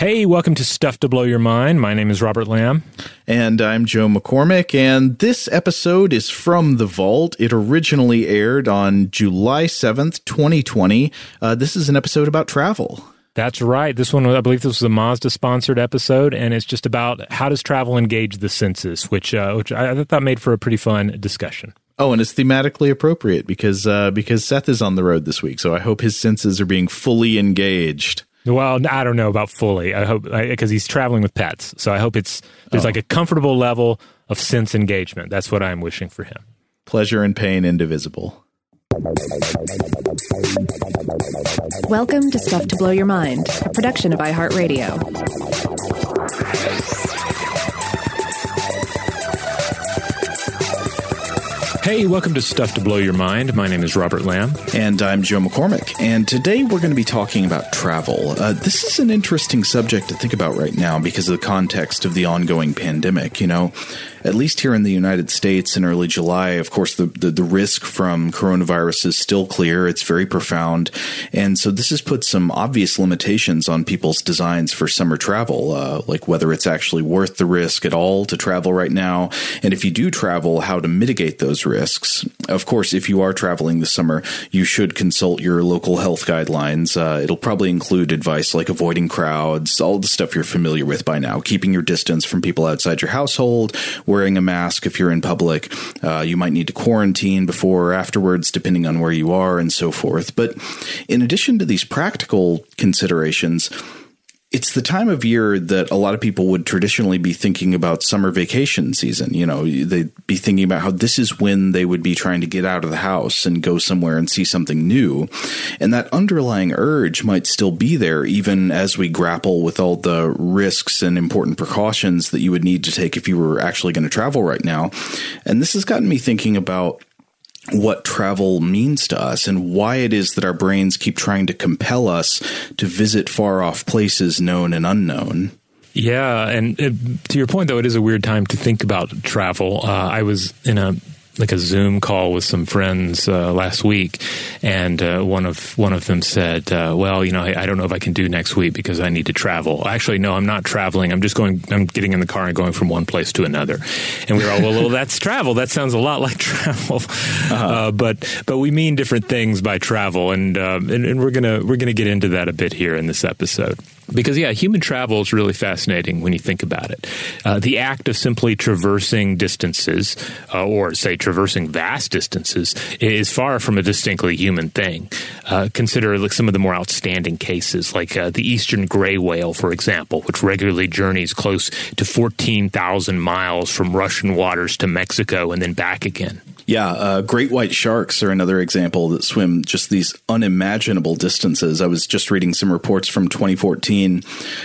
Hey, welcome to Stuff to Blow Your Mind. My name is Robert Lamb. And I'm Joe McCormick, and this episode is from The Vault. It originally aired on July 7th, 2020. Uh, this is an episode about travel. That's right. This one, I believe this was a Mazda sponsored episode, and it's just about how does travel engage the senses, which, uh, which I thought made for a pretty fun discussion. Oh, and it's thematically appropriate because uh, because Seth is on the road this week, so I hope his senses are being fully engaged. Well, I don't know about fully. I hope because he's traveling with pets, so I hope it's there's oh. like a comfortable level of sense engagement. That's what I'm wishing for him. Pleasure and pain indivisible. Welcome to Stuff to Blow Your Mind, a production of iHeartRadio. Hey, welcome to Stuff to Blow Your Mind. My name is Robert Lamb. And I'm Joe McCormick. And today we're going to be talking about travel. Uh, this is an interesting subject to think about right now because of the context of the ongoing pandemic. You know, at least here in the United States in early July, of course, the, the, the, risk from coronavirus is still clear. It's very profound. And so this has put some obvious limitations on people's designs for summer travel, uh, like whether it's actually worth the risk at all to travel right now. And if you do travel, how to mitigate those risks. Of course, if you are traveling this summer, you should consult your local health guidelines. Uh, it'll probably include advice like avoiding crowds, all the stuff you're familiar with by now, keeping your distance from people outside your household, wearing a mask if you're in public. Uh, you might need to quarantine before or afterwards, depending on where you are, and so forth. But in addition to these practical considerations, it's the time of year that a lot of people would traditionally be thinking about summer vacation season. You know, they'd be thinking about how this is when they would be trying to get out of the house and go somewhere and see something new. And that underlying urge might still be there, even as we grapple with all the risks and important precautions that you would need to take if you were actually going to travel right now. And this has gotten me thinking about what travel means to us and why it is that our brains keep trying to compel us to visit far off places known and unknown. Yeah, and it, to your point, though, it is a weird time to think about travel. Uh, I was in a like a Zoom call with some friends uh, last week, and uh, one of one of them said, uh, "Well, you know, I, I, don't know if I can do next week because I need to travel." Actually, no, I'm not traveling. I'm just going. I'm getting in the car and going from one place to another. And we were all, "Well, well that's travel. That sounds a lot like travel." Uh-huh. Uh, but but we mean different things by travel, and, uh, and and we're gonna we're gonna get into that a bit here in this episode. Because, yeah, human travel is really fascinating when you think about it. Uh, the act of simply traversing distances, uh, or say traversing vast distances, is far from a distinctly human thing. Uh, consider like some of the more outstanding cases, like uh, the eastern gray whale, for example, which regularly journeys close to 14,000 miles from Russian waters to Mexico and then back again. Yeah, uh, great white sharks are another example that swim just these unimaginable distances. I was just reading some reports from 2014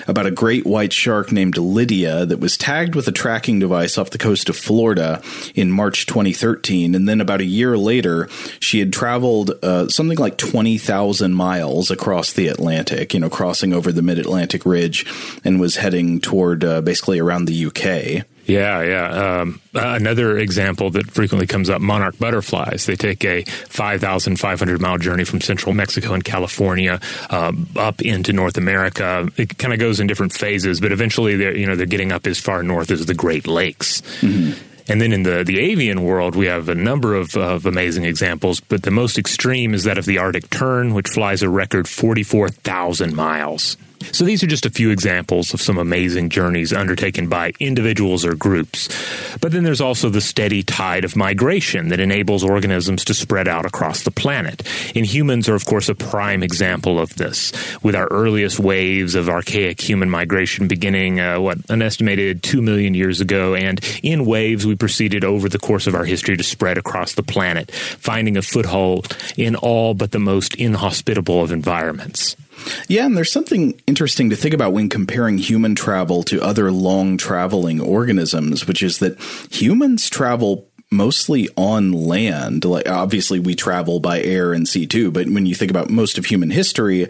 about a great white shark named Lydia that was tagged with a tracking device off the coast of Florida in March 2013. And then about a year later, she had traveled uh, something like 20,000 miles across the Atlantic, you know, crossing over the mid Atlantic ridge and was heading toward uh, basically around the UK. Yeah, yeah. Um, another example that frequently comes up monarch butterflies. They take a 5,500 mile journey from central Mexico and California um, up into North America. It kind of goes in different phases, but eventually they're, you know, they're getting up as far north as the Great Lakes. Mm-hmm. And then in the, the avian world, we have a number of, of amazing examples, but the most extreme is that of the Arctic tern, which flies a record 44,000 miles. So these are just a few examples of some amazing journeys undertaken by individuals or groups. But then there's also the steady tide of migration that enables organisms to spread out across the planet. And humans are, of course, a prime example of this, with our earliest waves of archaic human migration beginning, uh, what, an estimated 2 million years ago. And in waves, we proceeded over the course of our history to spread across the planet, finding a foothold in all but the most inhospitable of environments. Yeah, and there's something interesting to think about when comparing human travel to other long traveling organisms, which is that humans travel mostly on land. Like obviously we travel by air and sea too, but when you think about most of human history,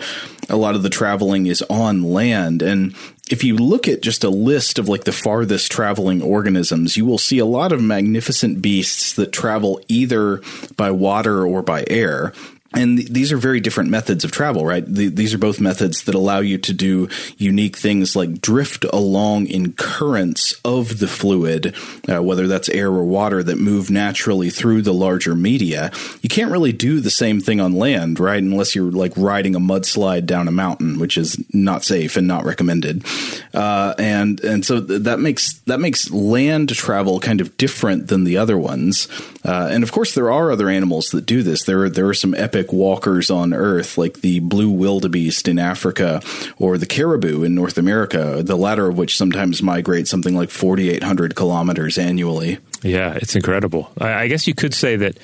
a lot of the traveling is on land and if you look at just a list of like the farthest traveling organisms, you will see a lot of magnificent beasts that travel either by water or by air. And th- these are very different methods of travel, right? The, these are both methods that allow you to do unique things like drift along in currents of the fluid, uh, whether that's air or water that move naturally through the larger media. You can't really do the same thing on land, right? Unless you're like riding a mudslide down a mountain, which is not safe and not recommended. Uh, and and so th- that makes that makes land travel kind of different than the other ones. Uh, and of course, there are other animals that do this. There are, there are some epic walkers on Earth, like the blue wildebeest in Africa or the caribou in North America, the latter of which sometimes migrate something like 4,800 kilometers annually. Yeah, it's incredible. I, I guess you could say that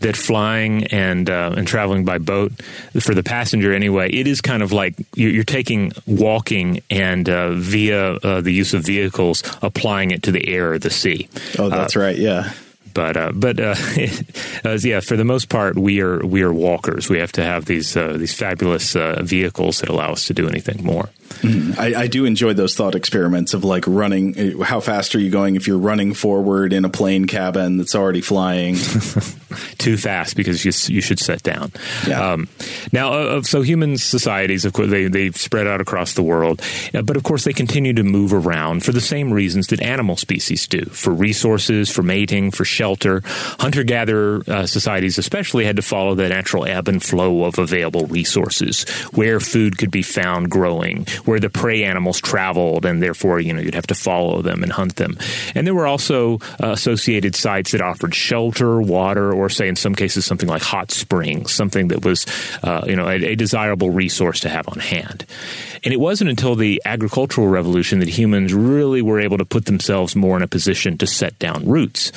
that flying and uh, and traveling by boat for the passenger anyway, it is kind of like you're, you're taking walking and uh, via uh, the use of vehicles, applying it to the air or the sea. Oh, that's right. Yeah but uh, but uh, yeah, for the most part, we are we are walkers. We have to have these uh, these fabulous uh, vehicles that allow us to do anything more. Mm, I, I, do enjoy those thought experiments of like running. Uh, how fast are you going if you're running forward in a plane cabin that's already flying? Too fast because you you should set down. Yeah. Um, now, uh, so human societies, of course, they they've spread out across the world, uh, but of course they continue to move around for the same reasons that animal species do: for resources, for mating, for shelter. Hunter gatherer uh, societies, especially, had to follow the natural ebb and flow of available resources, where food could be found growing where the prey animals traveled, and therefore, you know, you'd have to follow them and hunt them. And there were also uh, associated sites that offered shelter, water, or say in some cases something like hot springs, something that was, uh, you know, a, a desirable resource to have on hand. And it wasn't until the agricultural revolution that humans really were able to put themselves more in a position to set down roots.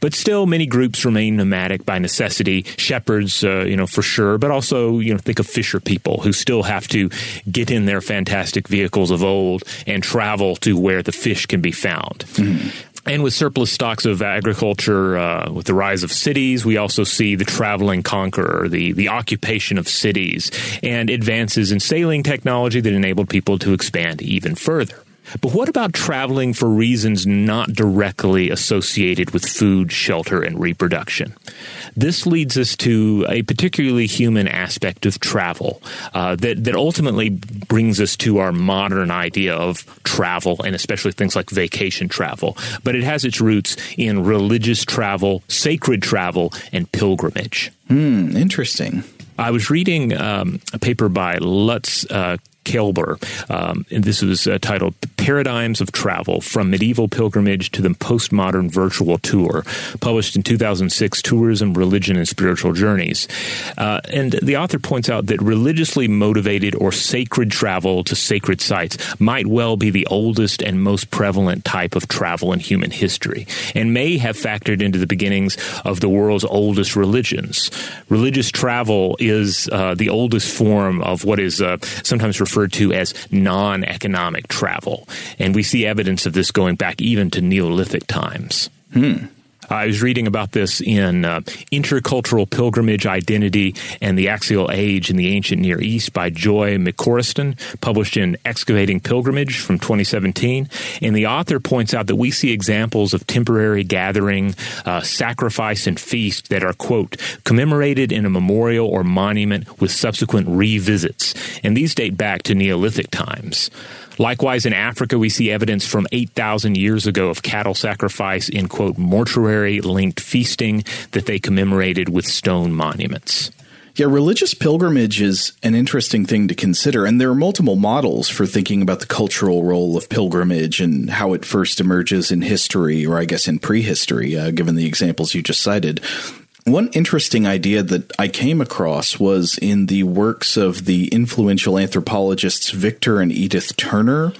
But still, many groups remain nomadic by necessity. Shepherds, uh, you know, for sure, but also, you know, think of fisher people who still have to get in their fantastic vehicles of old and travel to where the fish can be found. Mm-hmm. And with surplus stocks of agriculture, uh, with the rise of cities, we also see the traveling conqueror, the, the occupation of cities, and advances in sailing technology that enabled people to expand even further. But what about traveling for reasons not directly associated with food, shelter, and reproduction? This leads us to a particularly human aspect of travel uh, that, that ultimately brings us to our modern idea of travel, and especially things like vacation travel. But it has its roots in religious travel, sacred travel, and pilgrimage. Hmm, interesting. I was reading um, a paper by Lutz uh, Kaelber. Um, and this was uh, titled Paradigms of Travel From Medieval Pilgrimage to the Postmodern Virtual Tour, published in 2006, Tourism, Religion, and Spiritual Journeys. Uh, and the author points out that religiously motivated or sacred travel to sacred sites might well be the oldest and most prevalent type of travel in human history, and may have factored into the beginnings of the world's oldest religions. Religious travel is uh, the oldest form of what is uh, sometimes referred referred to as non economic travel. And we see evidence of this going back even to Neolithic times. Hmm. I was reading about this in uh, Intercultural Pilgrimage Identity and the Axial Age in the Ancient Near East by Joy McCorriston, published in Excavating Pilgrimage from 2017. And the author points out that we see examples of temporary gathering, uh, sacrifice, and feast that are, quote, commemorated in a memorial or monument with subsequent revisits. And these date back to Neolithic times. Likewise, in Africa, we see evidence from 8,000 years ago of cattle sacrifice in, quote, mortuary linked feasting that they commemorated with stone monuments. Yeah, religious pilgrimage is an interesting thing to consider, and there are multiple models for thinking about the cultural role of pilgrimage and how it first emerges in history, or I guess in prehistory, uh, given the examples you just cited. One interesting idea that I came across was in the works of the influential anthropologists Victor and Edith Turner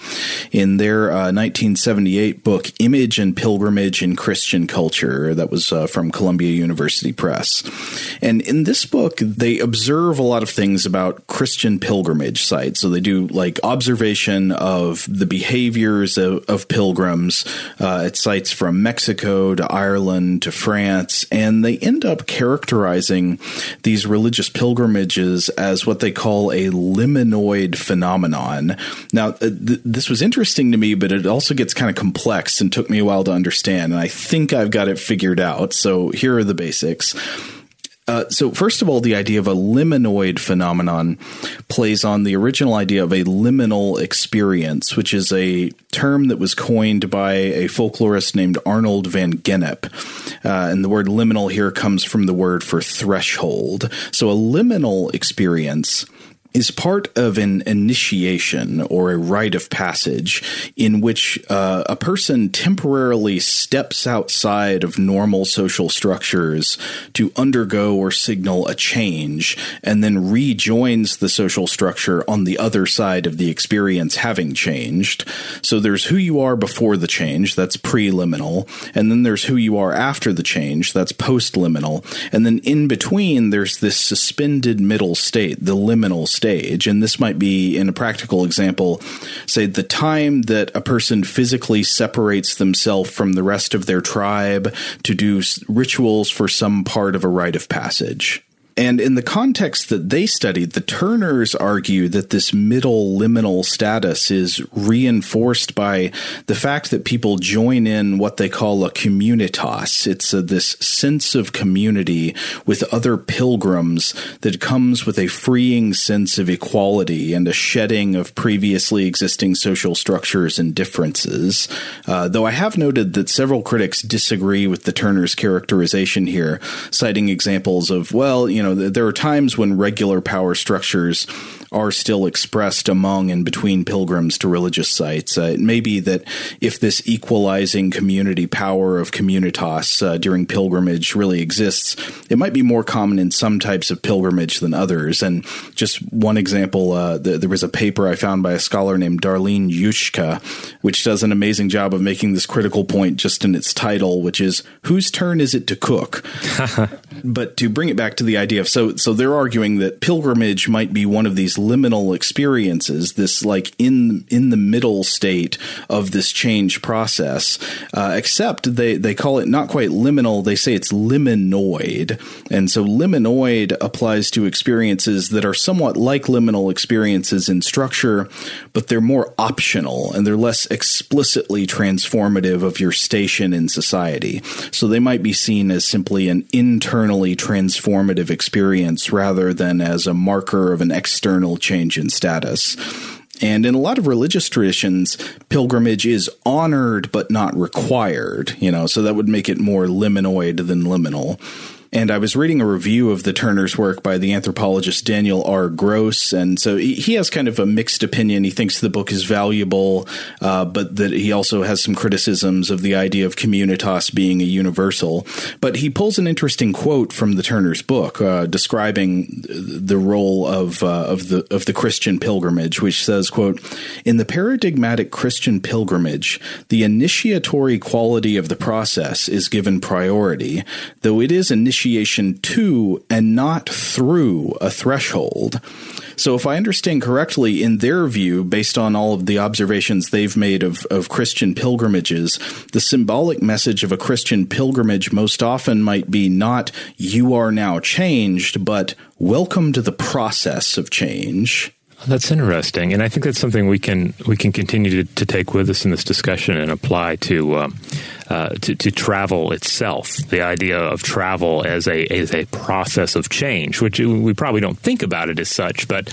in their uh, 1978 book, Image and Pilgrimage in Christian Culture, that was uh, from Columbia University Press. And in this book, they observe a lot of things about Christian pilgrimage sites. So they do like observation of the behaviors of, of pilgrims uh, at sites from Mexico to Ireland to France, and they end up up characterizing these religious pilgrimages as what they call a liminoid phenomenon. Now, uh, th- this was interesting to me, but it also gets kind of complex and took me a while to understand. And I think I've got it figured out. So here are the basics Uh, so, first of all, the idea of a liminoid phenomenon plays on the original idea of a liminal experience, which is a term that was coined by a folklorist named Arnold van Gennep. Uh, and the word liminal here comes from the word for threshold. So, a liminal experience is part of an initiation or a rite of passage in which uh, a person temporarily steps outside of normal social structures to undergo or signal a change and then rejoins the social structure on the other side of the experience having changed. So there's who you are before the change, that's preliminal, and then there's who you are after the change, that's postliminal, and then in between there's this suspended middle state, the liminal state stage. And this might be, in a practical example, say the time that a person physically separates themselves from the rest of their tribe to do rituals for some part of a rite of passage. And in the context that they studied, the Turners argue that this middle liminal status is reinforced by the fact that people join in what they call a communitas. It's a, this sense of community with other pilgrims that comes with a freeing sense of equality and a shedding of previously existing social structures and differences. Uh, though I have noted that several critics disagree with the Turners' characterization here, citing examples of, well, you know, know, there are times when regular power structures are still expressed among and between pilgrims to religious sites. Uh, it may be that if this equalizing community power of communitas uh, during pilgrimage really exists, it might be more common in some types of pilgrimage than others. And just one example, uh, th- there was a paper I found by a scholar named Darlene Juschka, which does an amazing job of making this critical point just in its title, which is whose turn is it to cook? but to bring it back to the idea of so so they're arguing that pilgrimage might be one of these liminal experiences, this like in in the middle state of this change process. Uh, except they they call it not quite liminal; they say it's liminoid, and so liminoid applies to experiences that are somewhat like liminal experiences in structure, but they're more optional and they're less explicitly transformative of your station in society. So they might be seen as simply an internally transformative experience rather than as a marker of an external change in status. And in a lot of religious traditions, pilgrimage is honored but not required, you know, so that would make it more liminoid than liminal. And I was reading a review of the Turner's work by the anthropologist Daniel R. Gross. And so he has kind of a mixed opinion. He thinks the book is valuable, uh, but that he also has some criticisms of the idea of communitas being a universal. But he pulls an interesting quote from the Turner's book uh, describing the role of, uh, of, the, of the Christian pilgrimage, which says, quote, In the paradigmatic Christian pilgrimage, the initiatory quality of the process is given priority, though it is initiated initiation to and not through a threshold. So, if I understand correctly, in their view, based on all of the observations they've made of, of Christian pilgrimages, the symbolic message of a Christian pilgrimage most often might be not, you are now changed, but welcome to the process of change. That's interesting, and I think that's something we can we can continue to, to take with us in this discussion and apply to, uh, uh, to, to travel itself. The idea of travel as a as a process of change, which we probably don't think about it as such, but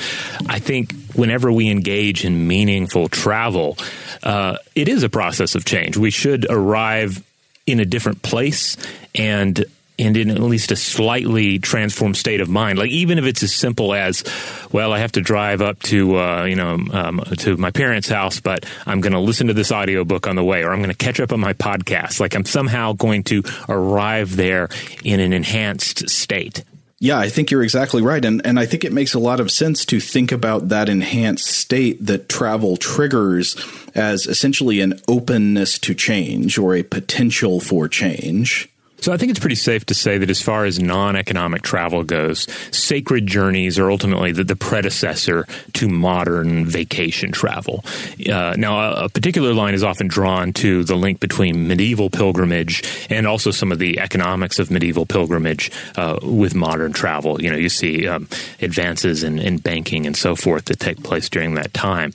I think whenever we engage in meaningful travel, uh, it is a process of change. We should arrive in a different place and and in at least a slightly transformed state of mind. Like even if it's as simple as, well, I have to drive up to uh, you know um, to my parents' house, but I'm going to listen to this audiobook on the way, or I'm going to catch up on my podcast. Like I'm somehow going to arrive there in an enhanced state. Yeah, I think you're exactly right. And, and I think it makes a lot of sense to think about that enhanced state that travel triggers as essentially an openness to change or a potential for change. So I think it's pretty safe to say that as far as non-economic travel goes, sacred journeys are ultimately the, the predecessor to modern vacation travel. Uh, now, a, a, particular line is often drawn to the link between medieval pilgrimage and also some of the economics of medieval pilgrimage uh, with modern travel. You know, you see um, advances in, in, banking and so forth that take place during that time.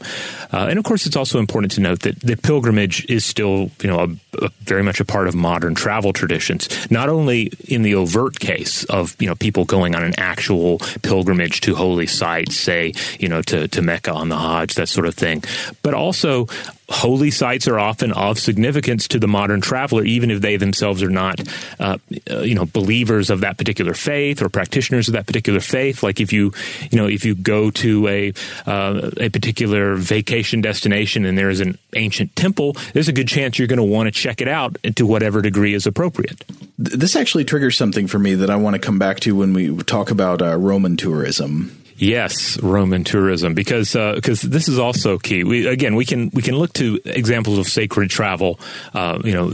Uh, and of course, it's also important to note that the pilgrimage is still, you know, a, a very much a part of modern travel traditions not only in the overt case of you know people going on an actual pilgrimage to holy sites, say you know to to Mecca on the Hajj, that sort of thing, but also holy sites are often of significance to the modern traveler, even if they themselves are not, uh, uh, you know, believers of that particular faith or practitioners of that particular faith. Like if you, you know, if you go to a uh, a particular vacation destination and there is an ancient temple, there's a good chance you're going to want to check it out to whatever degree is appropriate. This actually triggers something for me that I want to come back to when we talk about uh, Roman tourism. Yes, Roman tourism, because because uh, this is also key. We again we can we can look to examples of sacred travel, uh, you know,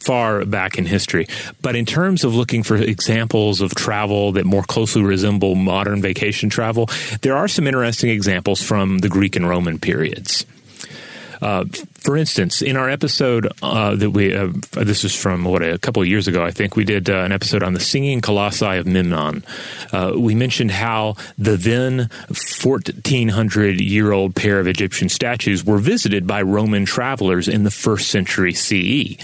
far back in history. But in terms of looking for examples of travel that more closely resemble modern vacation travel, there are some interesting examples from the Greek and Roman periods. Uh, for instance, in our episode uh, that we uh, this is from what a couple of years ago, I think we did uh, an episode on the singing colossi of Memnon. Uh, we mentioned how the then 1400 year old pair of Egyptian statues were visited by Roman travelers in the first century CE.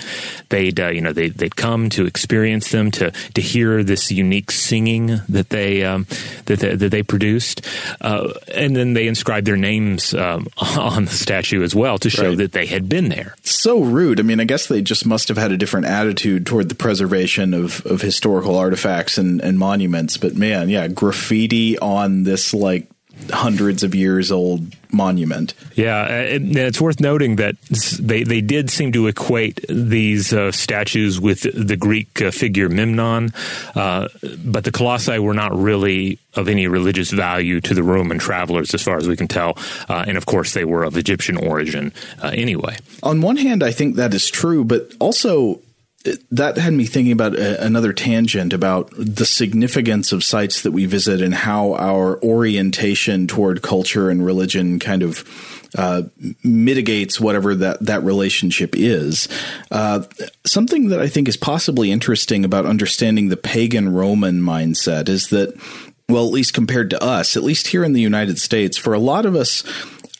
They'd uh, you know they, they'd come to experience them to to hear this unique singing that they um, that, they, that they produced, uh, and then they inscribed their names um, on the statue as well to show right. that they had been there. So rude. I mean, I guess they just must have had a different attitude toward the preservation of, of historical artifacts and, and monuments. But man, yeah, graffiti on this like hundreds of years old monument. Yeah, and it's worth noting that they, they did seem to equate these uh, statues with the Greek uh, figure Memnon, uh, but the colossi were not really of any religious value to the Roman travelers, as far as we can tell. Uh, and of course, they were of Egyptian origin uh, anyway. On one hand, I think that is true, but also that had me thinking about a, another tangent about the significance of sites that we visit and how our orientation toward culture and religion kind of uh, mitigates whatever that, that relationship is. Uh, something that I think is possibly interesting about understanding the pagan Roman mindset is that well, at least compared to us, at least here in the United States, for a lot of us,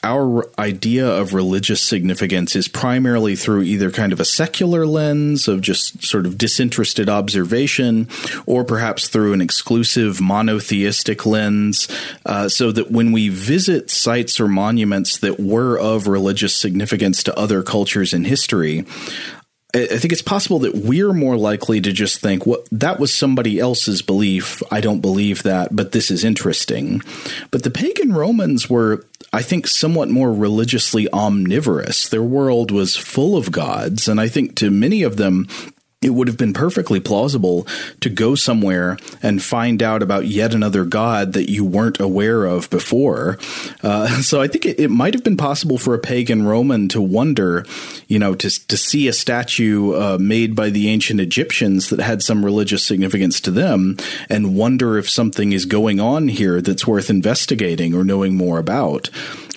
our idea of religious significance is primarily through either kind of a secular lens of just sort of disinterested observation, or perhaps through an exclusive monotheistic lens, uh, so that when we visit sites or monuments that were of religious significance to other cultures in history, I think it's possible that we're more likely to just think, well, that was somebody else's belief. I don't believe that, but this is interesting. But the pagan Romans were, I think, somewhat more religiously omnivorous. Their world was full of gods. And I think to many of them, it would have been perfectly plausible to go somewhere and find out about yet another god that you weren't aware of before. Uh, so I think it, it, might have been possible for a pagan Roman to wonder, you know, to to see a statue uh, made by the ancient Egyptians that had some religious significance to them, and wonder if something is going on here that's worth investigating or knowing more about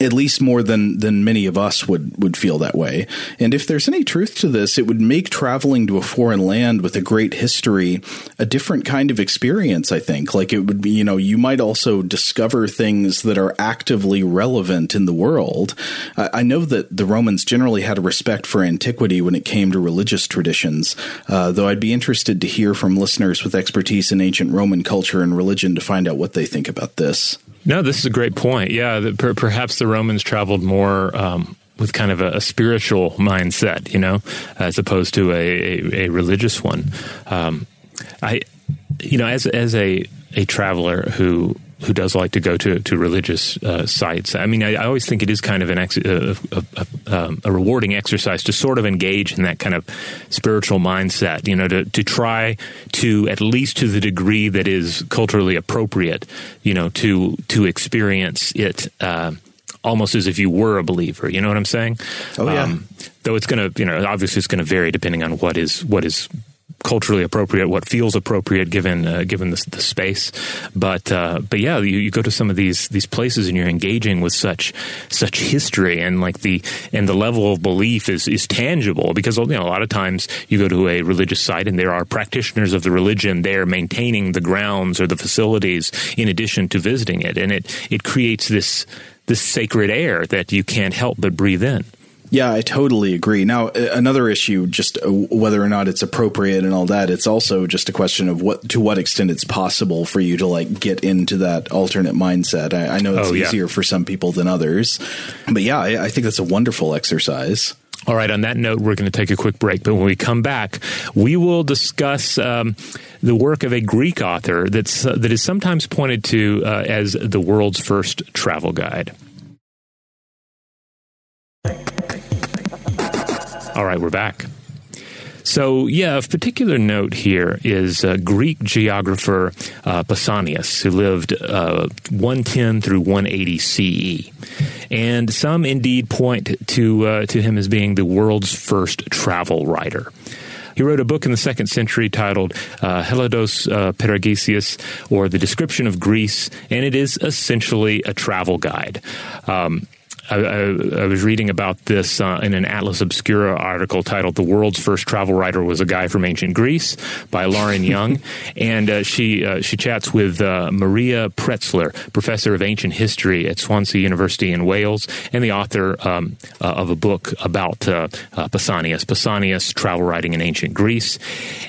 at least more than than many of us would would feel that way. And if there's any truth to this, it would make traveling to a foreign land with a great history a different kind of experience, I think. Like it would be, you know, you might also discover things that are actively relevant in the world. I, I know that the Romans generally had a respect for antiquity when it came to religious traditions, uh, though I'd be interested to hear from listeners with expertise in ancient Roman culture and religion to find out what they think about this. No, this is a great point. Yeah, per, perhaps the Romans traveled more um, with kind of a, a, spiritual mindset, you know, as opposed to a, a, a religious one. Um, I, you know, as as a a traveler who who does like to go to to religious uh, sites. I mean, I, I, always think it is kind of an ex- a, a, a, um, a, rewarding exercise to sort of engage in that kind of spiritual mindset. You know, to to try to at least to the degree that is culturally appropriate. You know, to to experience it. Uh, almost as if you were a believer. You know what I'm saying? Oh yeah. Um, though it's going to, you know, obviously it's going to vary depending on what is what is culturally appropriate, what feels appropriate given uh, given the, the, space. But uh, but yeah, you, you, go to some of these these places and you're engaging with such such history and like the and the level of belief is is tangible because you know a lot of times you go to a religious site and there are practitioners of the religion there maintaining the grounds or the facilities in addition to visiting it, and it it creates this this sacred air that you can't help but breathe in. Yeah, I totally agree. Now, another issue, just uh, whether or not it's appropriate and all that, it's also just a question of what to what extent it's possible for you to like get into that alternate mindset. I, I know it's oh, yeah. easier for some people than others, but yeah, I, I think that's a wonderful exercise. All right, on that note, we're going to take a quick break. But when we come back, we will discuss um, the work of a Greek author that's, uh, that is sometimes pointed to uh, as the world's first travel guide. All right, we're back. So, yeah, of particular note here is uh, Greek geographer uh, Pausanias, who lived uh, 110 through 180 CE. And some indeed point to, uh, to him as being the world's first travel writer. He wrote a book in the second century titled uh, Hellados uh, or The Description of Greece, and it is essentially a travel guide. Um, I, I, I, was reading about this uh, in an Atlas Obscura article titled "The World's First Travel Writer Was a Guy from Ancient Greece" by Lauren Young, and uh, she uh, she chats with uh, Maria Pretzler, professor of ancient history at Swansea University in Wales, and the author um, uh, of a book about uh, Pausanias, Pausanias travel writing in ancient Greece,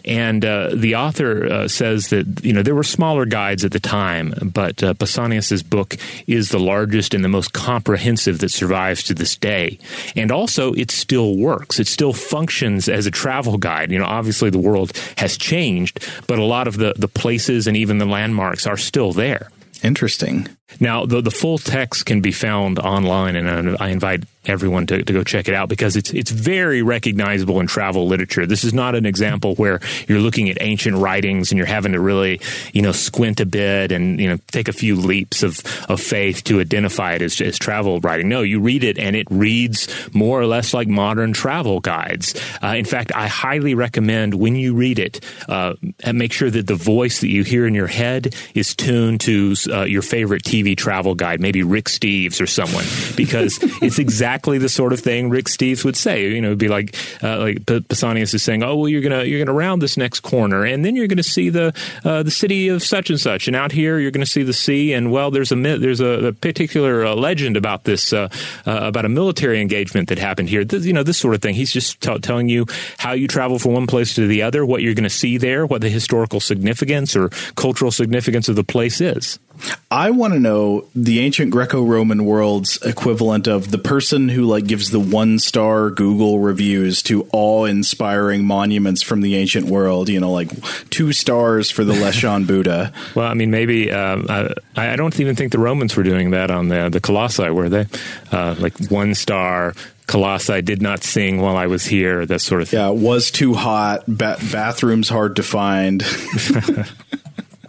and the author says that you know there were smaller guides at the time, but Pausanias's book is the largest and the most comprehensive that survives to this day. And also, it still works. It still functions as a travel guide. You know, obviously the world has changed, but a lot of the, the places and even the landmarks are still there. Interesting. Now, the, the full text can be found online, and I invite everyone to, to go check it out because it's it's very recognizable in travel literature. This is not an example where you're looking at ancient writings and you're having to really, you know, squint a bit and you know take a few leaps of, of faith to identify it as, as travel writing. No, you read it and it reads more or less like modern travel guides. Uh, in fact, I highly recommend when you read it, uh, make sure that the voice that you hear in your head is tuned to uh, your favorite TV travel guide, maybe Rick Steves or someone, because it's exactly the sort of thing Rick Steves would say. You know, it'd be like uh, like Pausanias is saying, "Oh, well, you're gonna you're gonna round this next corner, and then you're gonna see the uh, the city of such and such, and out here you're gonna see the sea, and well, there's a there's a, a particular uh, legend about this uh, uh, about a military engagement that happened here. This, you know, this sort of thing. He's just t- telling you how you travel from one place to the other, what you're going to see there, what the historical significance or cultural significance of the place is. I want to know the ancient Greco-Roman world's equivalent of the person who like gives the one-star Google reviews to awe-inspiring monuments from the ancient world. You know, like two stars for the Leshan Buddha. Well, I mean, maybe uh, I, I, don't even think the Romans were doing that on the the Colossi, were they? Uh, like one star, Colossi did not sing while I was here, that sort of thing. Yeah, it was too hot. Ba- bathrooms hard to find.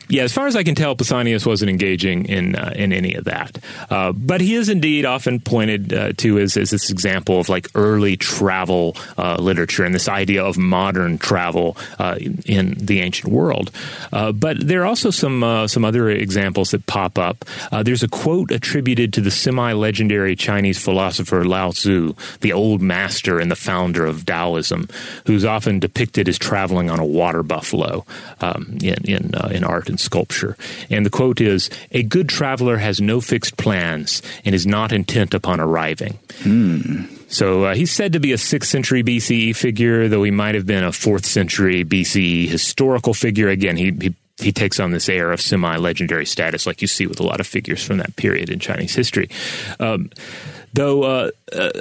Yeah, as far as I can tell, Pausanias wasn't engaging in uh, in any of that. Uh, but he is indeed often pointed uh, to as, as this example of like early travel uh, literature and this idea of modern travel uh, in the ancient world. Uh, but there are also some some other examples that pop up. there's a quote attributed to the semi-legendary Chinese philosopher Lao Tzu, the old master and the founder of Taoism, who's often depicted as traveling on a water buffalo um, in in, in art and sculpture. And the quote is A good traveler has no fixed plans and is not intent upon arriving. Hmm. So uh, he's said to be a 6th century BCE figure, though he might have been a 4th century BCE historical figure. Again, he, he he takes on this air of semi legendary status, like you see with a lot of figures from that period in Chinese history. Um, Though, uh,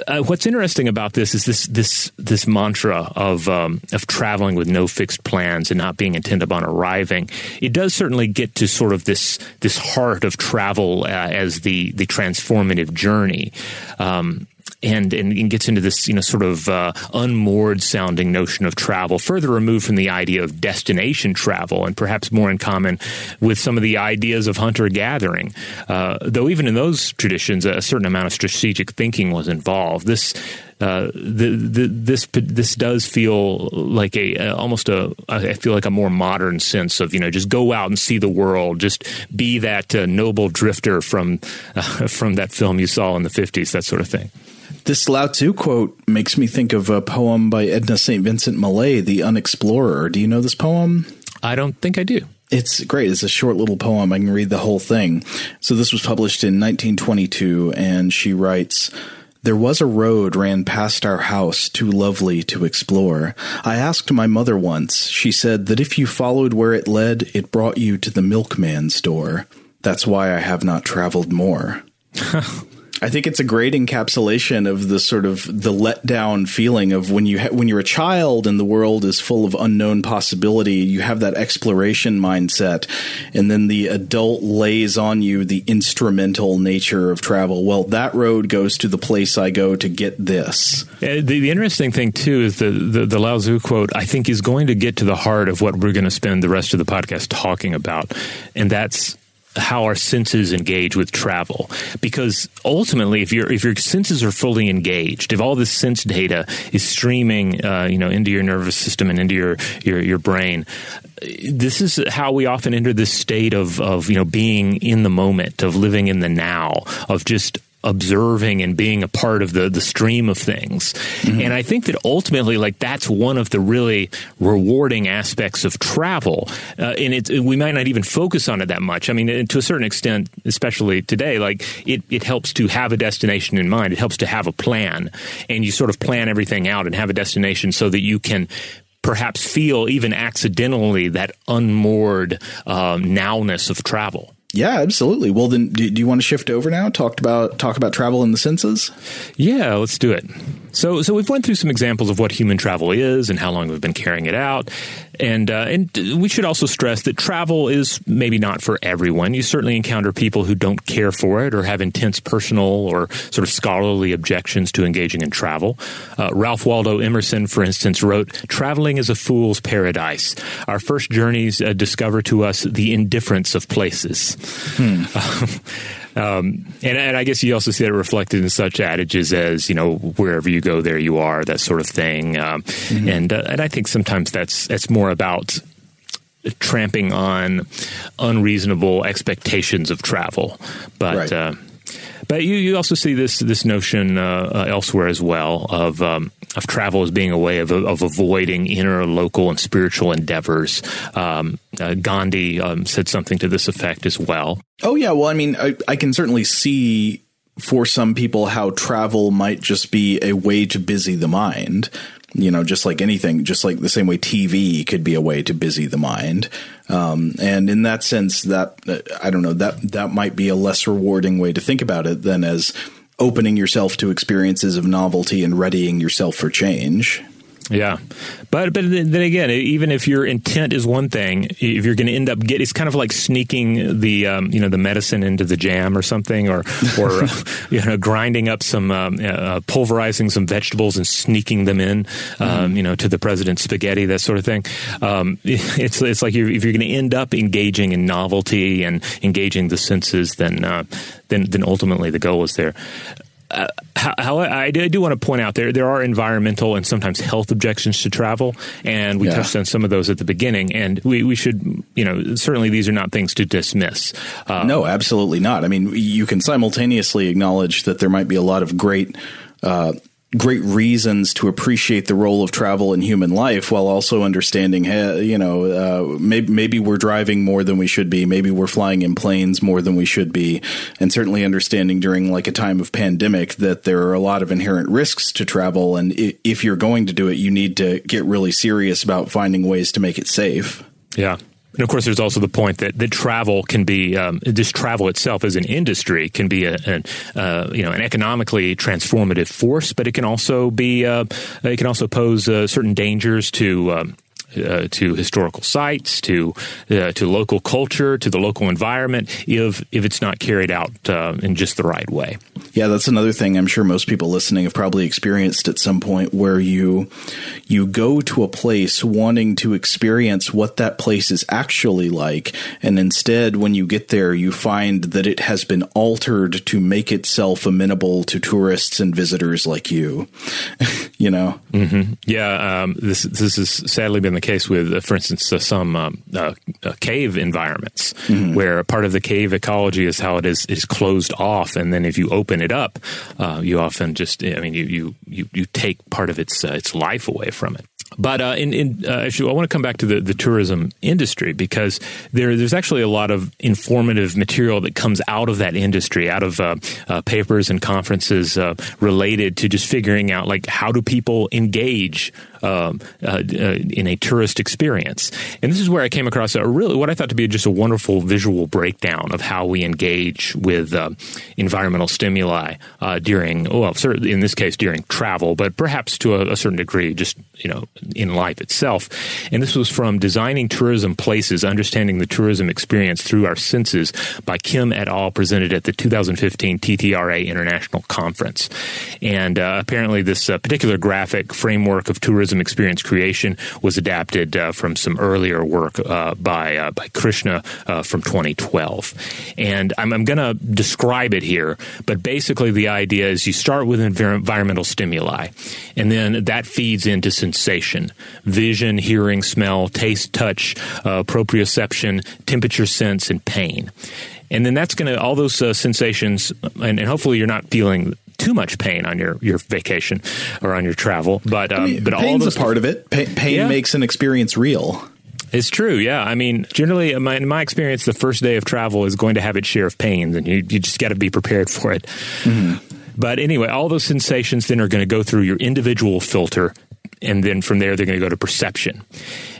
uh, what's interesting about this is this this this mantra of um, of traveling with no fixed plans and not being intent upon arriving. It does certainly get to sort of this this heart of travel uh, as the the transformative journey. Um, and, and gets into this you know sort of uh, unmoored sounding notion of travel, further removed from the idea of destination travel, and perhaps more in common with some of the ideas of hunter gathering. Uh, though even in those traditions, a certain amount of strategic thinking was involved. This uh, the, the, this this does feel like a, almost a I feel like a more modern sense of you know just go out and see the world, just be that uh, noble drifter from from that film you saw in the fifties, that sort of thing. This Lao Tzu quote makes me think of a poem by Edna St. Vincent Millay, The Unexplorer. Do you know this poem? I don't think I do. It's great. It's a short little poem. I can read the whole thing. So, this was published in 1922, and she writes There was a road ran past our house too lovely to explore. I asked my mother once. She said that if you followed where it led, it brought you to the milkman's door. That's why I have not traveled more. I think it's a great encapsulation of the sort of the letdown feeling of when you ha- when you're a child and the world is full of unknown possibility. You have that exploration mindset, and then the adult lays on you the instrumental nature of travel. Well, that road goes to the place I go to get this. The, the, interesting thing too is the, the the Lao Tzu quote. I think is going to get to the heart of what we're going to spend the rest of the podcast talking about, and that's how our senses engage with travel. Because ultimately if your if your senses are fully engaged if all this sense data is streaming uh, you know into your nervous system and into your your, your brain this is how we often enter this state of of you know being in the moment of living in the now of just observing and being a part of the the stream of things. Mm-hmm. And I think that ultimately, like that's one of the really rewarding aspects of travel. Uh, and it, we might not even focus on it that much. I mean, to a certain extent, especially today, like it it helps to have a destination in mind. It helps to have a plan, and you sort of plan everything out and have a destination so that you can perhaps feel even accidentally that unmoored um, nowness of travel. Yeah, absolutely. Well, then, do, do, you want to shift over now? Talked about talk about travel in the senses. Yeah, let's do it. So, so we've went through some examples of what human travel is and how long we've been carrying it out, and uh, and we should also stress that travel is maybe not for everyone. You certainly encounter people who don't care for it or have intense personal or sort of scholarly objections to engaging in travel. Uh, Ralph Waldo Emerson, for instance, wrote, "Traveling is a fool's paradise. Our first journeys uh, discover to us the indifference of places." Hmm. Um, and, and, I guess you also see that reflected in such adages as you know wherever you go, there you are, that sort of thing. Um, mm-hmm. And uh, and I think sometimes that's that's more about tramping on unreasonable expectations of travel, but. Right. Uh, but you, you also see this this notion uh, uh, elsewhere as well of um, of travel as being a way of, of avoiding inner local and spiritual endeavors. Um, uh, Gandhi um, said something to this effect as well. Oh yeah, well, I mean, I, I can certainly see for some people how travel might just be a way to busy the mind you know, just like anything, just like the same way TV could be a way to busy the mind. Um, and in that sense, that I don't know that that might be a less rewarding way to think about it than as opening yourself to experiences of novelty and readying yourself for change. Yeah, but but then again, even if your intent is one thing, if you're going to end up get, it's kind of like sneaking the um, you know the medicine into the jam or something, or or uh, you know grinding up some um, uh, pulverizing some vegetables and sneaking them in, um, mm-hmm. you know, to the president's spaghetti, that sort of thing. Um, it's it's like you're, if you're going to end up engaging in novelty and engaging the senses, then uh, then then ultimately the goal is there uh, how, I, do want to point out there there are environmental and sometimes health objections to travel, and we yeah. touched on some of those at the beginning. And we, we should, you know, certainly these are not things to dismiss. Uh, no, absolutely not. I mean, you can simultaneously acknowledge that there might be a lot of great. Uh, great reasons to appreciate the role of travel in human life while also understanding, hey, you know, uh, maybe, maybe we're driving more than we should be. Maybe we're flying in planes more than we should be. And certainly understanding during like a time of pandemic that there are a lot of inherent risks to travel. And if you're going to do it, you need to get really serious about finding ways to make it safe. Yeah. And of course, there's also the point that, that travel can be um, just travel itself as an industry can be a, an uh, you know an economically transformative force, but it can also be uh, it can also pose uh, certain dangers to um, uh, to historical sites, to uh, to local culture, to the local environment, if if it's not carried out uh, in just the right way. Yeah, that's another thing. I'm sure most people listening have probably experienced at some point where you you go to a place wanting to experience what that place is actually like, and instead, when you get there, you find that it has been altered to make itself amenable to tourists and visitors like you. you know? Mm-hmm. Yeah, um, this this has sadly been the case with, uh, for instance, uh, some um, uh, uh, cave environments mm-hmm. where part of the cave ecology is how it is is closed off, and then if you open it up, uh, you often just I mean you you you, you take part of its uh, its life away from it. But uh, in, in uh, actually, I want to come back to the, the tourism industry because there, there's actually a lot of informative material that comes out of that industry, out of uh, uh papers and conferences uh, related to just figuring out like how do people engage um, uh, in a tourist experience. And this is where I came across a really what I thought to be just a wonderful visual breakdown of how we engage with environmental stimuli during, well, in this case during travel, but perhaps to a, a certain degree, just you know in life itself. And this was from Designing Tourism Places, Understanding the Tourism Experience Through Our Senses by Kim et al., presented at the 2015 TTRA International Conference. And uh, apparently, this uh, particular graphic framework of tourism experience creation was adapted uh, from some earlier work uh, by, uh, by Krishna uh, from 2012. And I'm, I'm going to describe it here, but basically, the idea is you start with environmental stimuli, and then that feeds into sensation vision, hearing, smell, taste, touch, uh, proprioception, temperature sense, and pain. And then that's going to, all those uh, sensations, and, and hopefully you're not feeling too much pain on your, your vacation or on your travel. But um, I mean, but all those a part of it. Pa- pain yeah. makes an experience real. It's true, yeah. I mean, generally, in my, in my, experience, the first day of travel is going to have its share of pains, and you, you just got to be prepared for it. Mm-hmm. But anyway, all those sensations then are going to go through your individual filter and then from there they're going to go to perception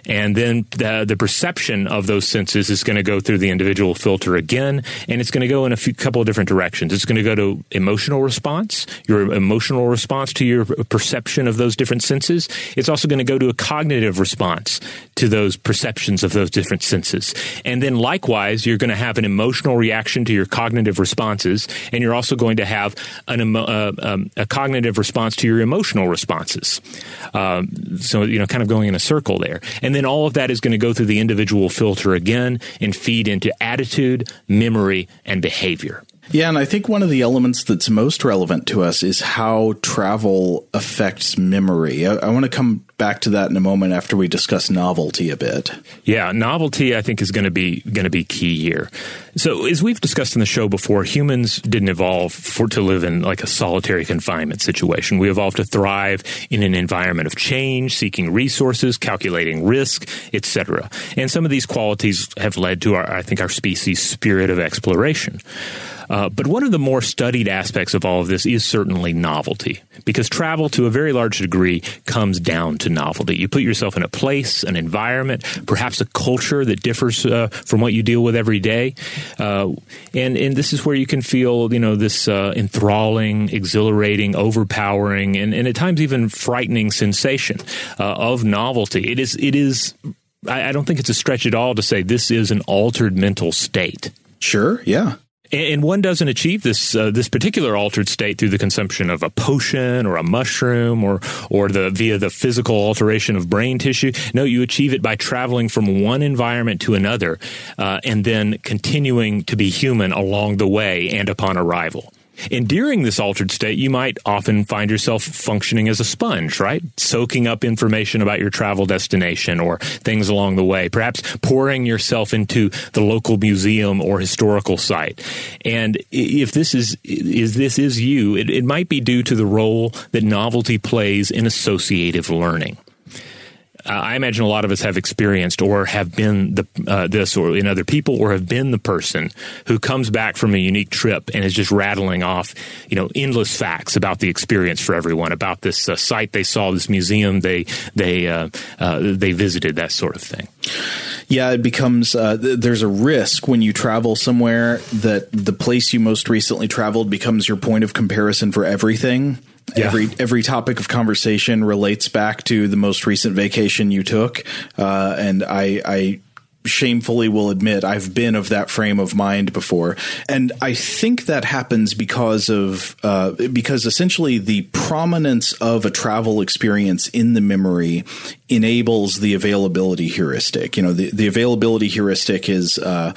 and then the, the perception of those senses is going to go through the individual filter again, and it's going to go in a few, couple of different directions. It's going to go to emotional response, your emotional response to your perception of those different senses. It's also going to go to a cognitive response to those perceptions of those different senses. And then likewise, you're going to have an emotional reaction to your cognitive responses, and you're also going to have an, uh, um, a cognitive response to your emotional responses. Um, so, you know, kind of going in a circle there. And then all of that is going to go through the individual filter again and feed into attitude, memory, and behavior. Yeah, and I think one of the elements that's most relevant to us is how travel affects memory. I, I, want to come back to that in a moment after we discuss novelty a bit. Yeah, novelty I think is going to be going to be key here. So, as we've discussed in the show before, humans didn't evolve for to live in like a solitary confinement situation. We evolved to thrive in an environment of change, seeking resources, calculating risk, etc. And some of these qualities have led to our I think our species' spirit of exploration. Uh, but one of the more studied aspects of all of this is certainly novelty, because travel to a very large degree comes down to novelty. You put yourself in a place, an environment, perhaps a culture that differs uh, from what you deal with every day, uh, and and this is where you can feel you know this uh, enthralling, exhilarating, overpowering, and, and at times even frightening sensation uh, of novelty. It is it is. I, I don't think it's a stretch at all to say this is an altered mental state. Sure, yeah. And one doesn't achieve this uh, this particular altered state through the consumption of a potion or a mushroom or or the via the physical alteration of brain tissue. No, you achieve it by traveling from one environment to another, uh, and then continuing to be human along the way and upon arrival. And during this altered state, you might often find yourself functioning as a sponge, right? Soaking up information about your travel destination or things along the way, perhaps pouring yourself into the local museum or historical site. And if this is, is this is you, it, it might be due to the role that novelty plays in associative learning uh, I imagine a lot of us have experienced or have been the uh, this or in other people or have been the person who comes back from a unique trip and is just rattling off, you know, endless facts about the experience for everyone about this uh, site they saw, this museum they they uh, uh, they visited, that sort of thing. Yeah, it becomes uh, th- there's a risk when you travel somewhere that the place you most recently traveled becomes your point of comparison for everything yeah. Every every topic of conversation relates back to the most recent vacation you took, uh, and I, I shamefully will admit I've been of that frame of mind before, and I think that happens because of uh, because essentially the prominence of a travel experience in the memory enables the availability heuristic. You know, the the availability heuristic is uh,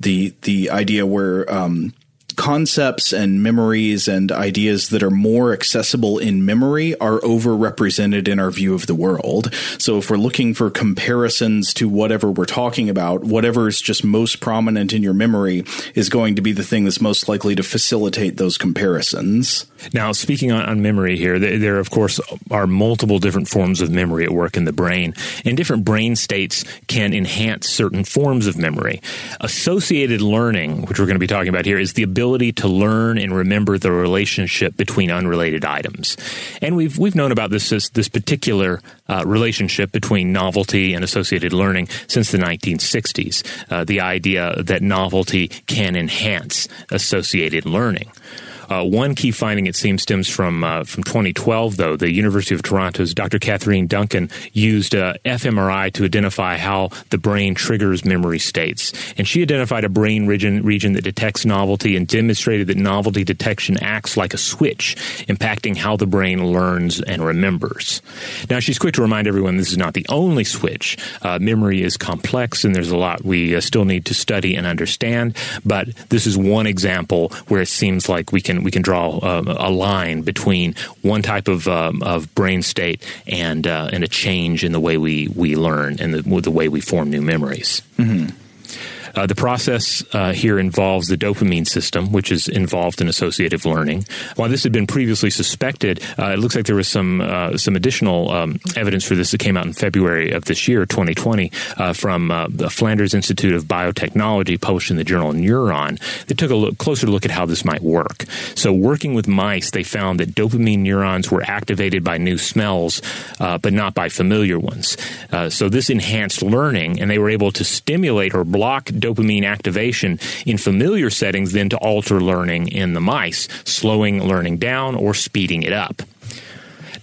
the the idea where um, concepts and memories and ideas that are more accessible in memory are overrepresented in our view of the world. So if we're looking for comparisons to whatever we're talking about, whatever is just most prominent in your memory is going to be the thing that's most likely to facilitate those comparisons. Now, speaking on, on memory here, there, there, of course, are multiple different forms of memory at work in the brain, and different brain states can enhance certain forms of memory. Associated learning, which we're going to be talking about here, is the ability to learn and remember the relationship between unrelated items. And we've we've known about this this, this particular uh, relationship between novelty and associated learning since the 1960s. Uh, the idea that novelty can enhance associated learning. Uh, one key finding, it seems, stems from uh, from 2012. Though the University of Toronto's Dr. Katherine Duncan used uh, fMRI to identify how the brain triggers memory states, and she identified a brain region region that detects novelty and demonstrated that novelty detection acts like a switch, impacting how the brain learns and remembers. Now, she's quick to remind everyone this is not the only switch. Uh, memory is complex, and there's a lot we uh, still need to study and understand. But this is one example where it seems like we can we can draw uh, a line between one type of um, of brain state and uh, and a change in the way we we learn and the, the way we form new memories. Mm-hmm. Uh, the process uh, here involves the dopamine system, which is involved in associative learning. While this had been previously suspected, uh, it looks like there was some uh, some additional um, evidence for this that came out in February of this year, 2020, uh, from uh, the Flanders Institute of Biotechnology, published in the journal Neuron. They took a look, closer look at how this might work. So, working with mice, they found that dopamine neurons were activated by new smells, but not by familiar ones. so, this enhanced learning, and they were able to stimulate or block dopamine activation in familiar settings than to alter learning in the mice, slowing learning down or speeding it up.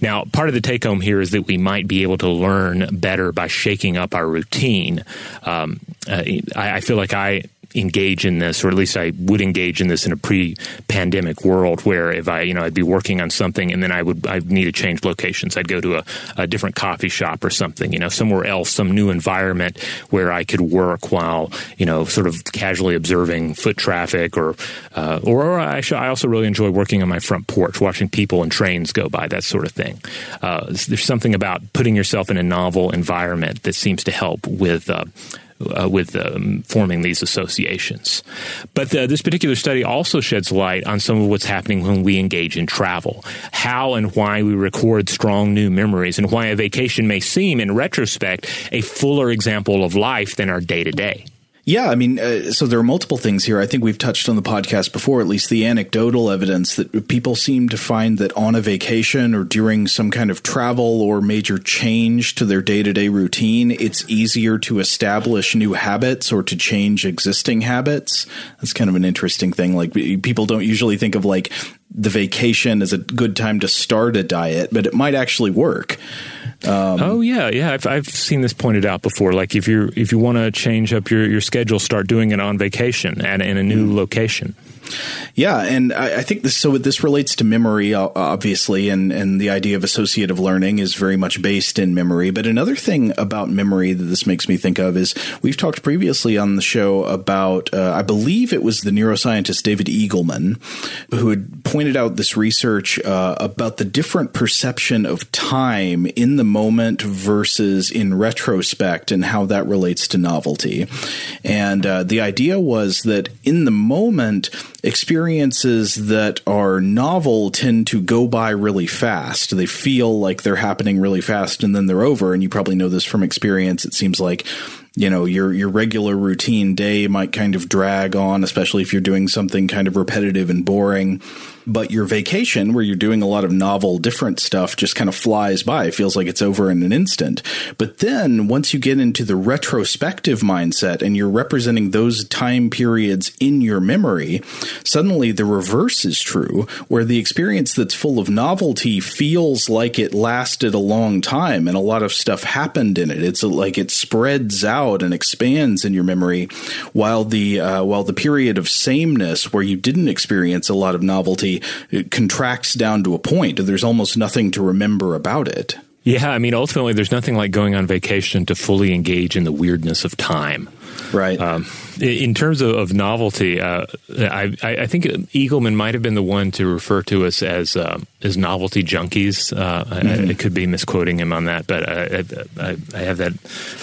Now, part of the take home here is that we might be able to learn better by shaking up our routine. Um, uh, I, I, feel like I engage in this, or at least I would engage in this in a pre-pandemic world, where if I, you know, I'd be working on something and then I would I need to change locations. I'd go to a, a different coffee shop or something, you know, somewhere else, some new environment where I could work while, you know, sort of casually observing foot traffic, or uh, or I, I also really enjoy working on my front porch, watching people and trains go by, that sort of thing. Uh, there's something about putting yourself in a novel environment that seems to help with. Uh, uh, with um, forming these associations. But uh, this particular study also sheds light on some of what's happening when we engage in travel, how and why we record strong new memories, and why a vacation may seem, in retrospect, a fuller example of life than our day to day. Yeah, I mean, uh, so there are multiple things here. I think we've touched on the podcast before, at least the anecdotal evidence that people seem to find that on a vacation or during some kind of travel or major change to their day to day routine, it's easier to establish new habits or to change existing habits. That's kind of an interesting thing. Like people don't usually think of like the vacation as a good time to start a diet, but it might actually work. Um, oh yeah, yeah. I've I've seen this pointed out before. Like if you if you want to change up your your schedule, start doing it on vacation and in a new mm. location. Yeah, and I, I, think this so this relates to memory, obviously, and and the idea of associative learning is very much based in memory. But another thing about memory that this makes me think of is we've talked previously on the show about uh, I believe it was the neuroscientist David Eagleman who had pointed out this research uh, about the different perception of time in the moment versus in retrospect, and how that relates to novelty. And uh, the idea was that in the moment experiences that are novel tend to go by really fast. They feel like they're happening really fast and then they're over. And you probably know this from experience. It seems like you know your your regular routine day might kind of drag on especially if you're doing something kind of repetitive and boring but your vacation, where you're doing a lot of novel, different stuff, just kind of flies by. It feels like it's over in an instant. But then once you get into the retrospective mindset and you're representing those time periods in your memory, suddenly the reverse is true, where the experience that's full of novelty feels like it lasted a long time and a lot of stuff happened in it. It's like it spreads out and expands in your memory, while the uh, while the period of sameness, where you didn't experience a lot of novelty, contracts down to a point. There's almost nothing to remember about it. Yeah, I mean, ultimately, there's nothing like going on vacation to fully engage in the weirdness of time. Right. Um, in terms of, of novelty, uh, I, I, think Eagleman might have been the one to refer to us as uh, as novelty junkies. Uh, mm-hmm. I, I, could be misquoting him on that, but I, I, I, have that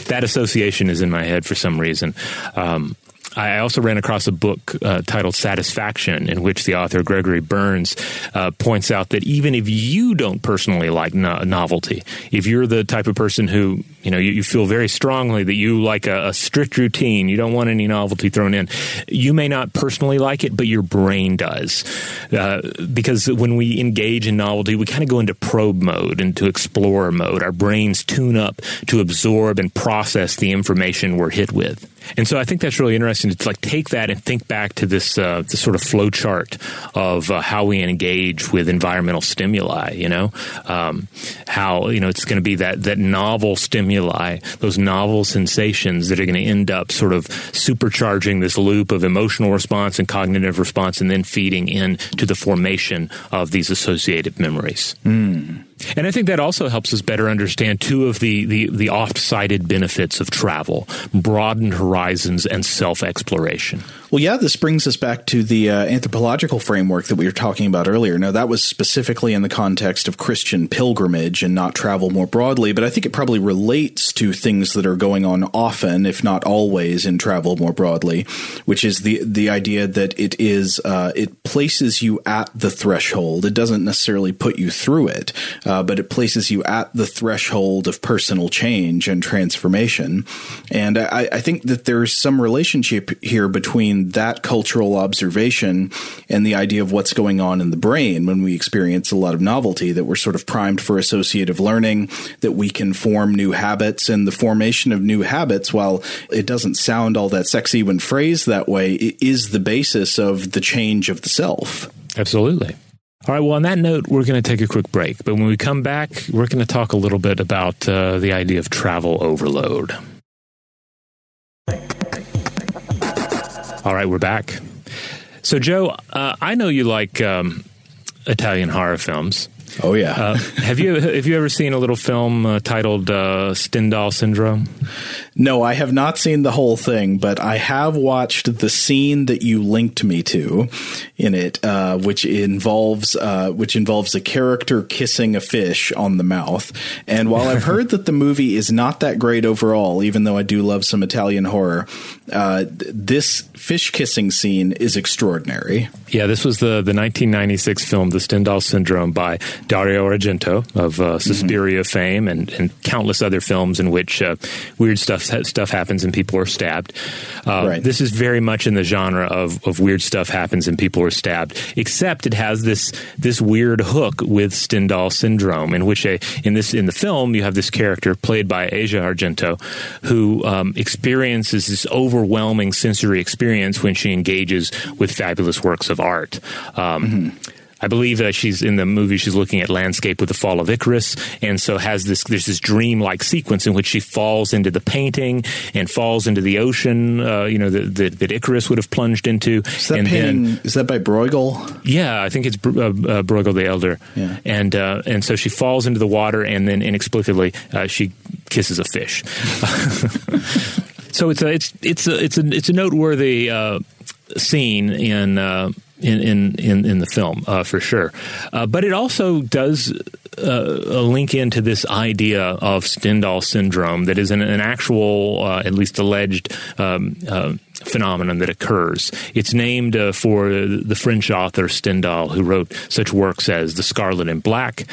that association is in my head for some reason. Um, I also ran across a book uh, titled Satisfaction, in which the author Gregory Berns uh, points out that even if you don't personally like no- novelty, if you're the type of person who you know you, you feel very strongly that you like a, a, strict routine, you don't want any novelty thrown in, you may not personally like it, but your brain does, uh, because when we engage in novelty, we kind of go into probe mode, into explorer mode. Our brains tune up to absorb and process the information we're hit with. And so I think that's really interesting to like take that and think back to this uh, sort of flow chart of uh, how we engage with environmental stimuli. You know, um, how you know it's going to be that that novel stimuli, those novel sensations that are going to end up sort of supercharging this loop of emotional response and cognitive response, and then feeding into the formation of these associative memories. Mm. And I think that also helps us better understand two of the, the, the oft cited benefits of travel broadened horizons and self exploration. Well, yeah, this brings us back to the uh, anthropological framework that we were talking about earlier. Now, that was specifically in the context of Christian pilgrimage and not travel more broadly, but I think it probably relates to things that are going on often, if not always, in travel more broadly, which is the the idea that it is uh, it places you at the threshold. It doesn't necessarily put you through it, uh, but it places you at the threshold of personal change and transformation. And I, I think that there's some relationship here between between that cultural observation and the idea of what's going on in the brain when we experience a lot of novelty, that we're sort of primed for associative learning, that we can form new habits. And the formation of new habits, while it doesn't sound all that sexy when phrased that way, it is the basis of the change of the self. Absolutely. All right. Well, on that note, we're going to take a quick break. But when we come back, we're going to talk a little bit about uh, the idea of travel overload. All right, we're back. So, Joe, uh, I know you like um, Italian horror films. Oh yeah. uh, have you have you ever seen a little film uh, titled uh, Stendhal Syndrome? No, I have not seen the whole thing, but I have watched the scene that you linked me to in it, uh, which involves uh, which involves a character kissing a fish on the mouth. And while I've heard that the movie is not that great overall, even though I do love some Italian horror, uh, this fish kissing scene is extraordinary. Yeah, this was the the 1996 film The Stendhal Syndrome by Dario Argento of uh, Suspiria mm-hmm. fame and, and countless other films in which uh, weird stuff stuff happens and people are stabbed. Uh, right. This is very much in the genre of, of weird stuff happens and people are stabbed, except it has this this weird hook with Stendhal syndrome, in which a in this in the film you have this character played by Asia Argento who um, experiences this overwhelming sensory experience when she engages with fabulous works of art. Um, mm-hmm I believe that she's in the movie. She's looking at landscape with the fall of Icarus, and so has this. There's this dream-like sequence in which she falls into the painting and falls into the ocean. Uh, you know that, that, that Icarus would have plunged into. Is that and painting? Then, is that by Bruegel? Yeah, I think it's uh, uh, Bruegel the Elder. Yeah. and uh, and so she falls into the water, and then inexplicably uh, she kisses a fish. so it's a it's it's a it's a it's a noteworthy uh, scene in in in in, in the film uh, for sure. Uh, but it also does uh, link into this idea of Stendhal syndrome that is an, an actual, uh, at least alleged. Um, uh, phenomenon that occurs. It's named uh, for the French author Stendhal, who wrote such works as The Scarlet and Black,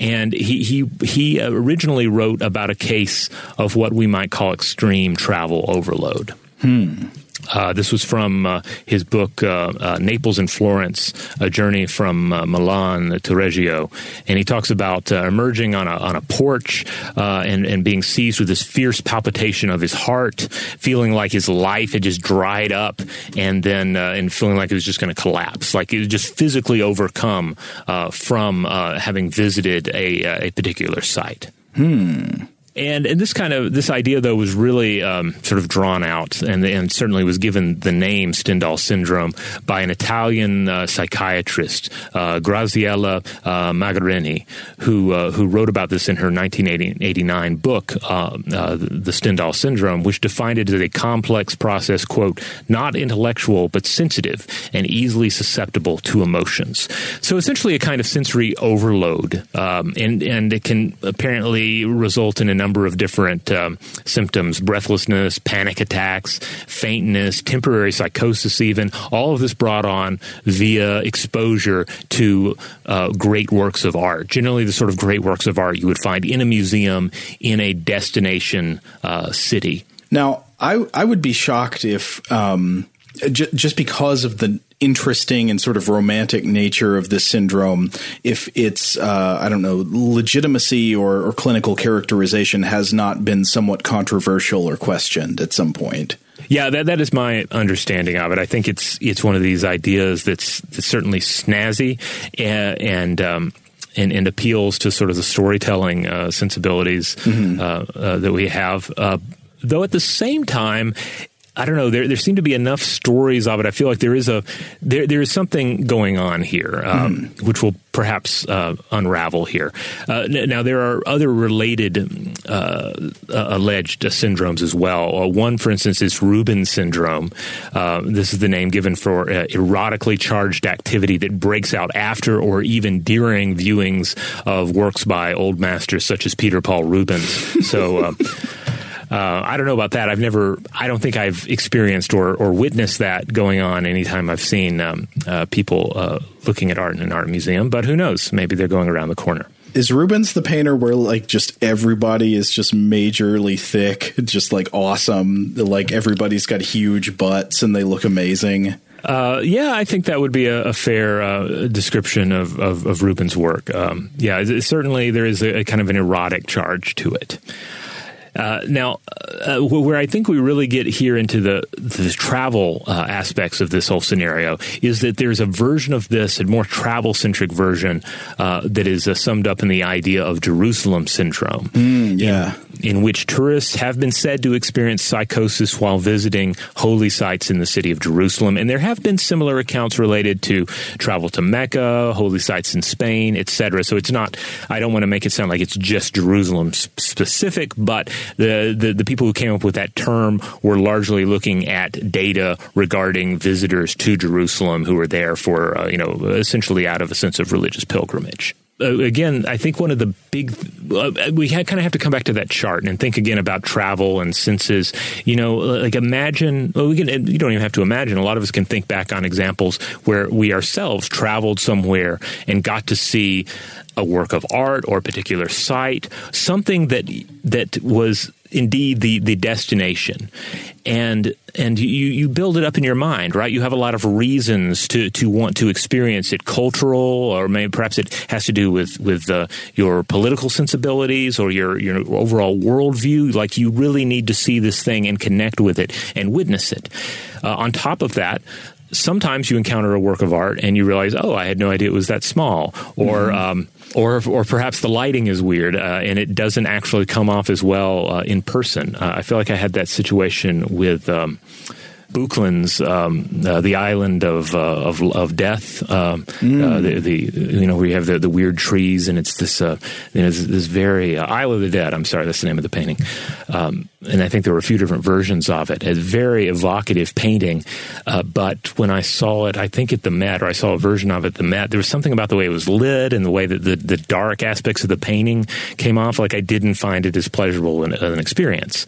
and he he he originally wrote about a case of what we might call extreme travel overload. Hmm. Uh, this was from uh, his book uh, uh Naples and Florence: A Journey from uh, Milan to Reggio, and he talks about emerging on a on a porch and and being seized with this fierce palpitation of his heart, feeling like his life had just dried up, and then and feeling like it was just going to collapse, like it was just physically overcome from having visited a a particular site. Hmm. And, and this kind of this idea though was really um, sort of drawn out and, and certainly was given the name Stendhal syndrome by an Italian uh, psychiatrist uh, Graziella uh, Magherini who uh, who wrote about this in her 1989 book uh, uh, the Stendhal syndrome which defined it as a complex process quote not intellectual but sensitive and easily susceptible to emotions. So essentially a kind of sensory overload um, and and it can apparently result in an number of different um, symptoms breathlessness, panic attacks, faintness, temporary psychosis, even. All of this brought on via exposure to uh, great works of art. Generally, the sort of great works of art you would find in a museum in a destination uh, city. Now, I, I would be shocked if. Um, just because of the interesting and sort of romantic nature of this syndrome, if its uh, I don't know legitimacy or, or clinical characterization has not been somewhat controversial or questioned at some point. Yeah, that that is my understanding of it. I think it's it's one of these ideas that's, that's certainly snazzy and. and um, and, and, appeals to sort of the storytelling uh, sensibilities mm-hmm. uh, uh, that we have. Uh, though at the same time, I don't know. There, there seem to be enough stories of it. I feel like there is a there, there is something going on here, um, mm. which will perhaps uh, unravel here. Uh, now, there are other related uh, uh alleged syndromes as well. Uh, one, for instance, is Rubin syndrome. This is the name given for erotically charged activity that breaks out after or even during viewings of works by old masters such as Peter Paul Rubens. So. Uh, I don't know about that. I've never, I don't think I've experienced or, or witnessed that going on anytime I've seen um, uh, people uh, looking at art in an art museum, but who knows? Maybe they're going around the corner. Is Rubens the painter where like just everybody is just majorly thick, just like awesome? Like everybody's got huge butts and they look amazing? Uh, yeah, I think that would be a, a fair uh, description of, of, of, Rubens' work. Um, yeah, certainly there is a, a, kind of an erotic charge to it. Uh, now, uh, where I think we really get here into the the travel uh, aspects of this whole scenario is that there's a version of this, a more travel centric version, uh, that is uh, summed up in the idea of Jerusalem syndrome. Mm, yeah. In, in, which tourists have been said to experience psychosis while visiting holy sites in the city of Jerusalem. And there have been similar accounts related to travel to Mecca, holy sites in Spain, etc. So it's not, I don't want to make it sound like it's just Jerusalem specific, but the, the, the people who came up with that term were largely looking at data regarding visitors to Jerusalem who were there for, uh, you know, essentially out of a sense of religious pilgrimage. Uh, again, I think one of the big uh, we kind of have to come back to that chart and think again about travel and senses. You know, like imagine. Well, we can. You don't even have to imagine. A lot of us can think back on examples where we ourselves traveled somewhere and got to see a work of art or a particular site, something that that was indeed the the destination, and and you you build it up in your mind, right? You have a lot of reasons to to want to experience it, cultural, or maybe perhaps it has to do with with uh, your political sensibilities or your your overall worldview. Like you really need to see this thing and connect with it and witness it. Uh, on top of that, sometimes you encounter a work of art and you realize, oh, I had no idea it was that small, or mm-hmm. um, or or perhaps the lighting is weird uh, and it doesn't actually come off as well uh, in person. Uh, I feel like I had that situation with. Um, Böcklin's um, uh, the island of uh, of, of death. Um, mm. uh, the, the, you know we have the, the weird trees and it's this uh, you know this, this very uh, Isle of the Dead. I'm sorry, that's the name of the painting. Um, and I think there were a few different versions of it. A very evocative painting. Uh, but when I saw it, I think at the Met, or I saw a version of it at the Met, there was something about the way it was lit and the way that the, the dark aspects of the painting came off. Like I didn't find it as pleasurable an, an experience.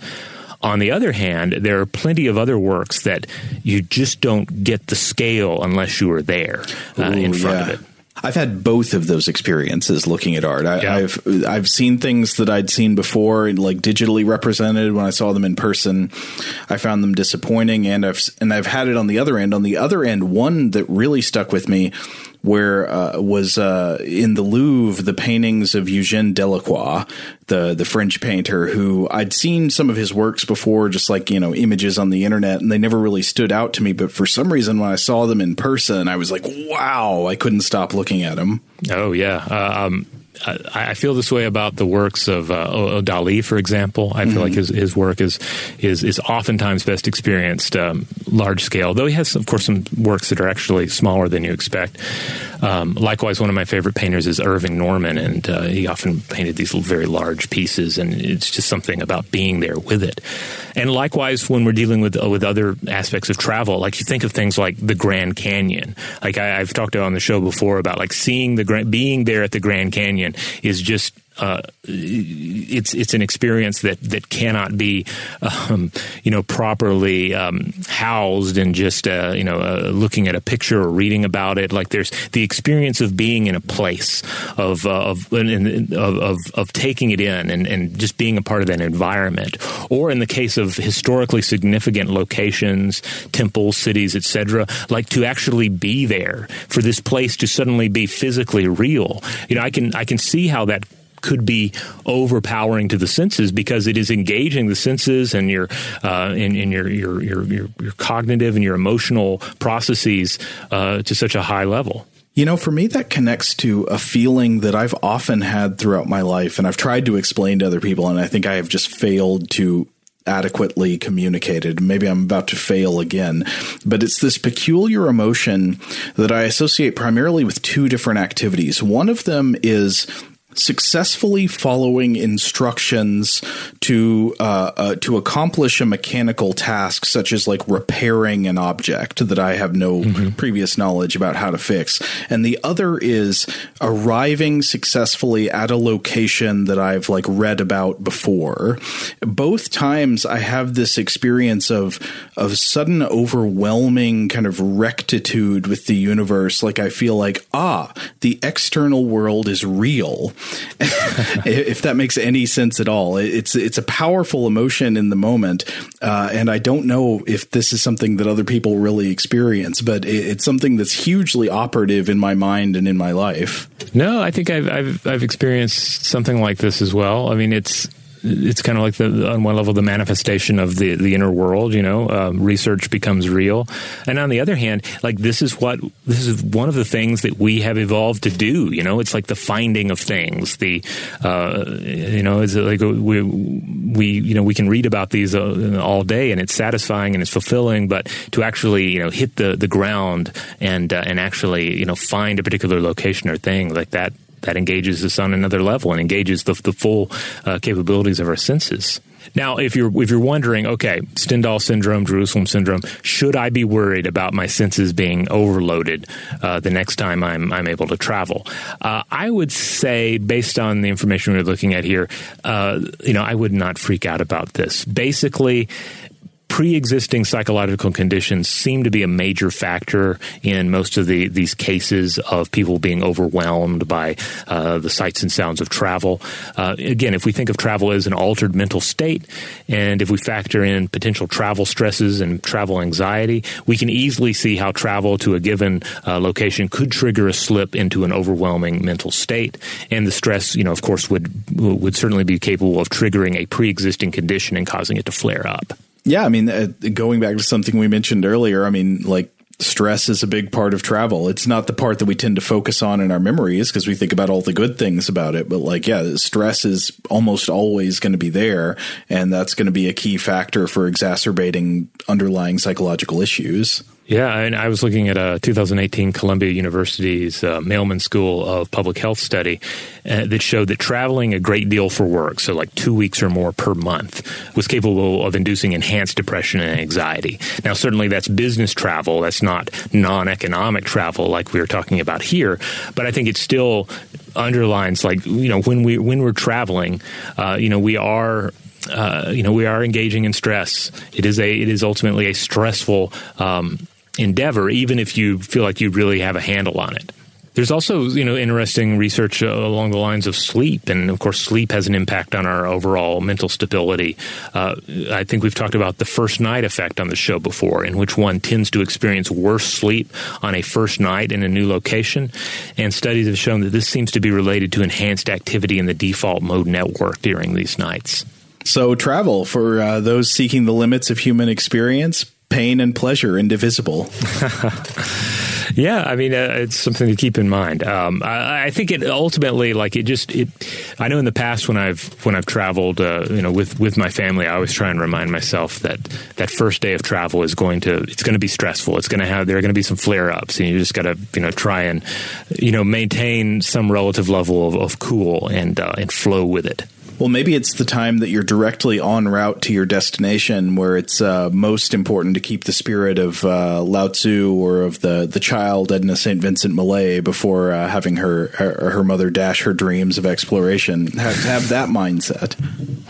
On the other hand, there are plenty of other works that you just don't get the scale unless you are there uh, Ooh, in front yeah. of it. I've had both of those experiences looking at art. I, have I've seen things that I'd seen before, like digitally represented. When I saw them in person, I found them disappointing, and I've and I've had it on the other end. On the other end, one that really stuck with me where uh, was uh, in the Louvre the paintings of Eugène Delacroix, the the French painter, who I'd seen some of his works before, just like you know images on the internet, and they never really stood out to me. But for some reason, when I saw them in person, I was like, wow! I couldn't stop looking at them. Oh yeah. Uh, um I, I, feel this way about the works of uh, Dali, for example. I feel mm-hmm. like his, his work is is is oftentimes best experienced um, large scale, though he has, of course, some works that are actually smaller than you expect. Um, likewise, one of my favorite painters is Irving Norman, and uh, he often painted these very large pieces, and it's just something about being there with it. And likewise, when we're dealing with uh, with other aspects of travel, like you think of things like the Grand Canyon. Like I, have talked on the show before about like seeing the Grand, being there at the Grand Canyon is just uh, it's it's an experience that that cannot be um, you know properly um, housed and just uh, you know uh, looking at a picture or reading about it. Like there's the experience of being in a place of uh, of, of, of of taking it in and, and just being a part of that environment. Or in the case of historically significant locations, temples, cities, etc., like to actually be there for this place to suddenly be physically real. You know, I can I can see how that could be overpowering to the senses because it is engaging the senses and your uh, in your, your, your your your cognitive and your emotional processes uh, to such a high level. You know, for me, that connects to a feeling that I've often had throughout my life, and I've tried to explain to other people, and I think I have just failed to adequately communicated. Maybe I'm about to fail again, but it's this peculiar emotion that I associate primarily with two different activities. One of them is successfully following instructions to uh, uh, to accomplish a mechanical task, such as like repairing an object that I have no mm-hmm. previous knowledge about how to fix, and the other is arriving successfully at a location that I've like read about before. Both times, I have this experience of of sudden overwhelming kind of rectitude with the universe. Like I feel like ah, the external world is real if that makes any sense at all. It's it's a powerful emotion in the moment, uh, and I don't know if this is something that other people really experience, but it's something that's hugely operative in my mind and in my life. No, I think I've I've, I've experienced something like this as well. I mean, it's it's kind of like the on one level the manifestation of the the inner world. You know, um, research becomes real, and on the other hand, like this is what this is one of the things that we have evolved to do. You know, it's like the finding of things. The uh, you know, it's like we we you know we can read about these uh, all day, and it's satisfying and it's fulfilling. But to actually you know hit the the ground and uh, and actually you know find a particular location or thing like that that engages us on another level and engages the, the full uh, capabilities of our senses. Now, if you're if you're wondering, okay, Stendhal syndrome, Jerusalem syndrome, should I be worried about my senses being overloaded uh, the next time I'm I'm able to travel? Uh, I would say, based on the information we're looking at here, uh, you know, I would not freak out about this. Basically, pre-existing psychological conditions seem to be a major factor in most of the these cases of people being overwhelmed by uh, the sights and sounds of travel. Uh, again, if we think of travel as an altered mental state, and if we factor in potential travel stresses and travel anxiety, we can easily see how travel to a given uh, location could trigger a slip into an overwhelming mental state, and the stress, you know, of course, would would certainly be capable of triggering a pre-existing condition and causing it to flare up. Yeah, I mean, uh, going back to something we mentioned earlier, I mean, like stress is a big part of travel. It's not the part that we tend to focus on in our memories because we think about all the good things about it. But like, yeah, stress is almost always going to be there. And that's going to be a key factor for exacerbating underlying psychological issues. Yeah, and I was looking at a 2018 Columbia University's uh, Mailman School of Public Health study uh, that showed that traveling a great deal for work, so like two weeks or more per month, was capable of inducing enhanced depression and anxiety. Now, certainly that's business travel, that's not non economic travel like we were talking about here, but I think it still underlines like you know when we when we're traveling uh, you know we are uh, you know we are engaging in stress. It is a it is ultimately a stressful um, endeavor, even if you feel like you really have a handle on it. There's also, you know, interesting research uh, along the lines of sleep, and of course, sleep has an impact on our overall mental stability. Uh, I think we've talked about the first night effect on the show before, in which one tends to experience worse sleep on a first night in a new location, and studies have shown that this seems to be related to enhanced activity in the default mode network during these nights. So, travel for uh, those seeking the limits of human experience, pain and pleasure indivisible. Yeah, I mean, uh, it's something to keep in mind. Um, I, I, think it ultimately, like it just, it. I know in the past when I've when I've traveled, uh, you know, with with my family, I always try and remind myself that that first day of travel is going to it's going to be stressful. It's going to have there are going to be some flare ups, and you just got to you know try and you know maintain some relative level of, of cool and uh, and flow with it. Well, maybe it's the time that you're directly en route to your destination where it's uh, most important to keep the spirit of uh, Lao Tzu or of the, the child Edna St. Vincent Millay before uh, having her, her, her mother dash her dreams of exploration. Have, have that mindset.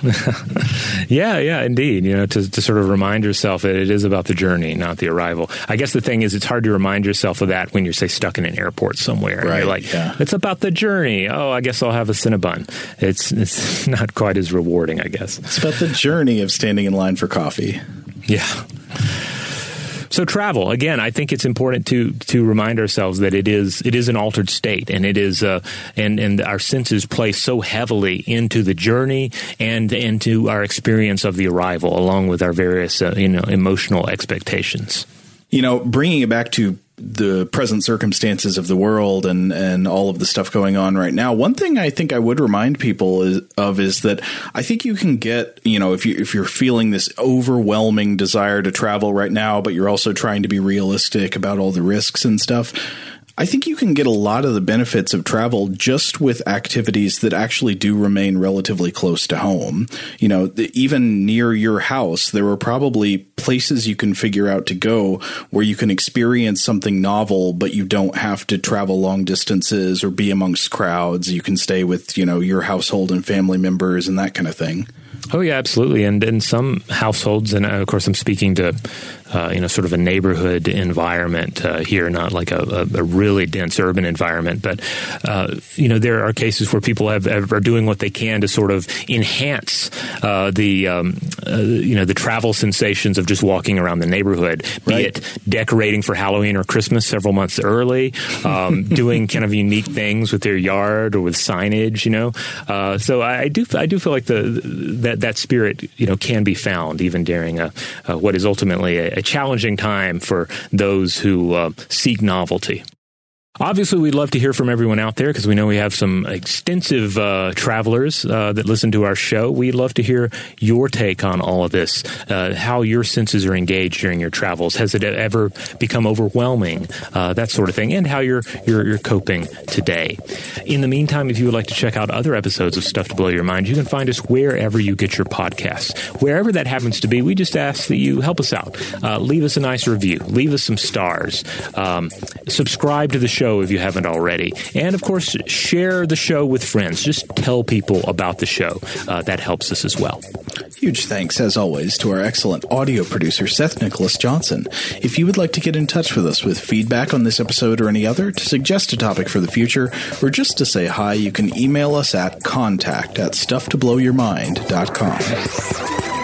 yeah, yeah, indeed. You know, to, to sort of remind yourself that it is about the journey, not the arrival. I guess the thing is, it's hard to remind yourself of that when you're, say, stuck in an airport somewhere. Right. you're like, yeah. it's about the journey. Oh, I guess I'll have a Cinnabon. It's, it's not quite as rewarding, I guess. It's about the journey of standing in line for coffee. Yeah. So travel again. I think it's important to to remind ourselves that it is it is an altered state, and it is uh, and and our senses play so heavily into the journey and into our experience of the arrival, along with our various uh, you know emotional expectations. You know, bringing it back to the present circumstances of the world and and all of the stuff going on right now. One thing I think I would remind people is, of is that I think you can get you know if you if you're feeling this overwhelming desire to travel right now, but you're also trying to be realistic about all the risks and stuff. I think you can get a lot of the benefits of travel just with activities that actually do remain relatively close to home. You know, even near your house, there are probably places you can figure out to go where you can experience something novel, but you don't have to travel long distances or be amongst crowds. You can stay with, you know, your household and family members and that kind of thing. Oh yeah, absolutely. And in some households, and uh, of course, I'm speaking to uh, you know sort of a neighborhood environment uh, here, not like a, a, really dense urban environment. But uh, you know, there are cases where people have, have, are doing what they can to sort of enhance uh, the um, uh, you know the travel sensations of just walking around the neighborhood, be it decorating for Halloween or Christmas several months early, um, doing kind of unique things with their yard or with signage. You know, so I, I, do I do feel like the that that spirit you know can be found even during a, a what is ultimately a, a, challenging time for those who uh, seek novelty. Obviously, we'd love to hear from everyone out there because we know we have some extensive uh, travelers uh, that listen to our show. We'd love to hear your take on all of this, uh, how your senses are engaged during your travels. Has it ever become overwhelming? Uh, that sort of thing, and how you're, you're, you're coping today. In the meantime, if you would like to check out other episodes of Stuff to Blow Your Mind, you can find us wherever you get your podcasts. Wherever that happens to be, we just ask that you help us out. Uh, leave us a nice review. Leave us some stars. Um, subscribe to the show show if you haven't already. And of course, share the show with friends. Just tell people about the show. Uh, that helps us as well. Huge thanks, as always, to our excellent audio producer, Seth Nicholas Johnson. If you would like to get in touch with us with feedback on this episode or any other, to suggest a topic for the future, or just to say hi, you can email us at contact at stufftoblowyourmind.com.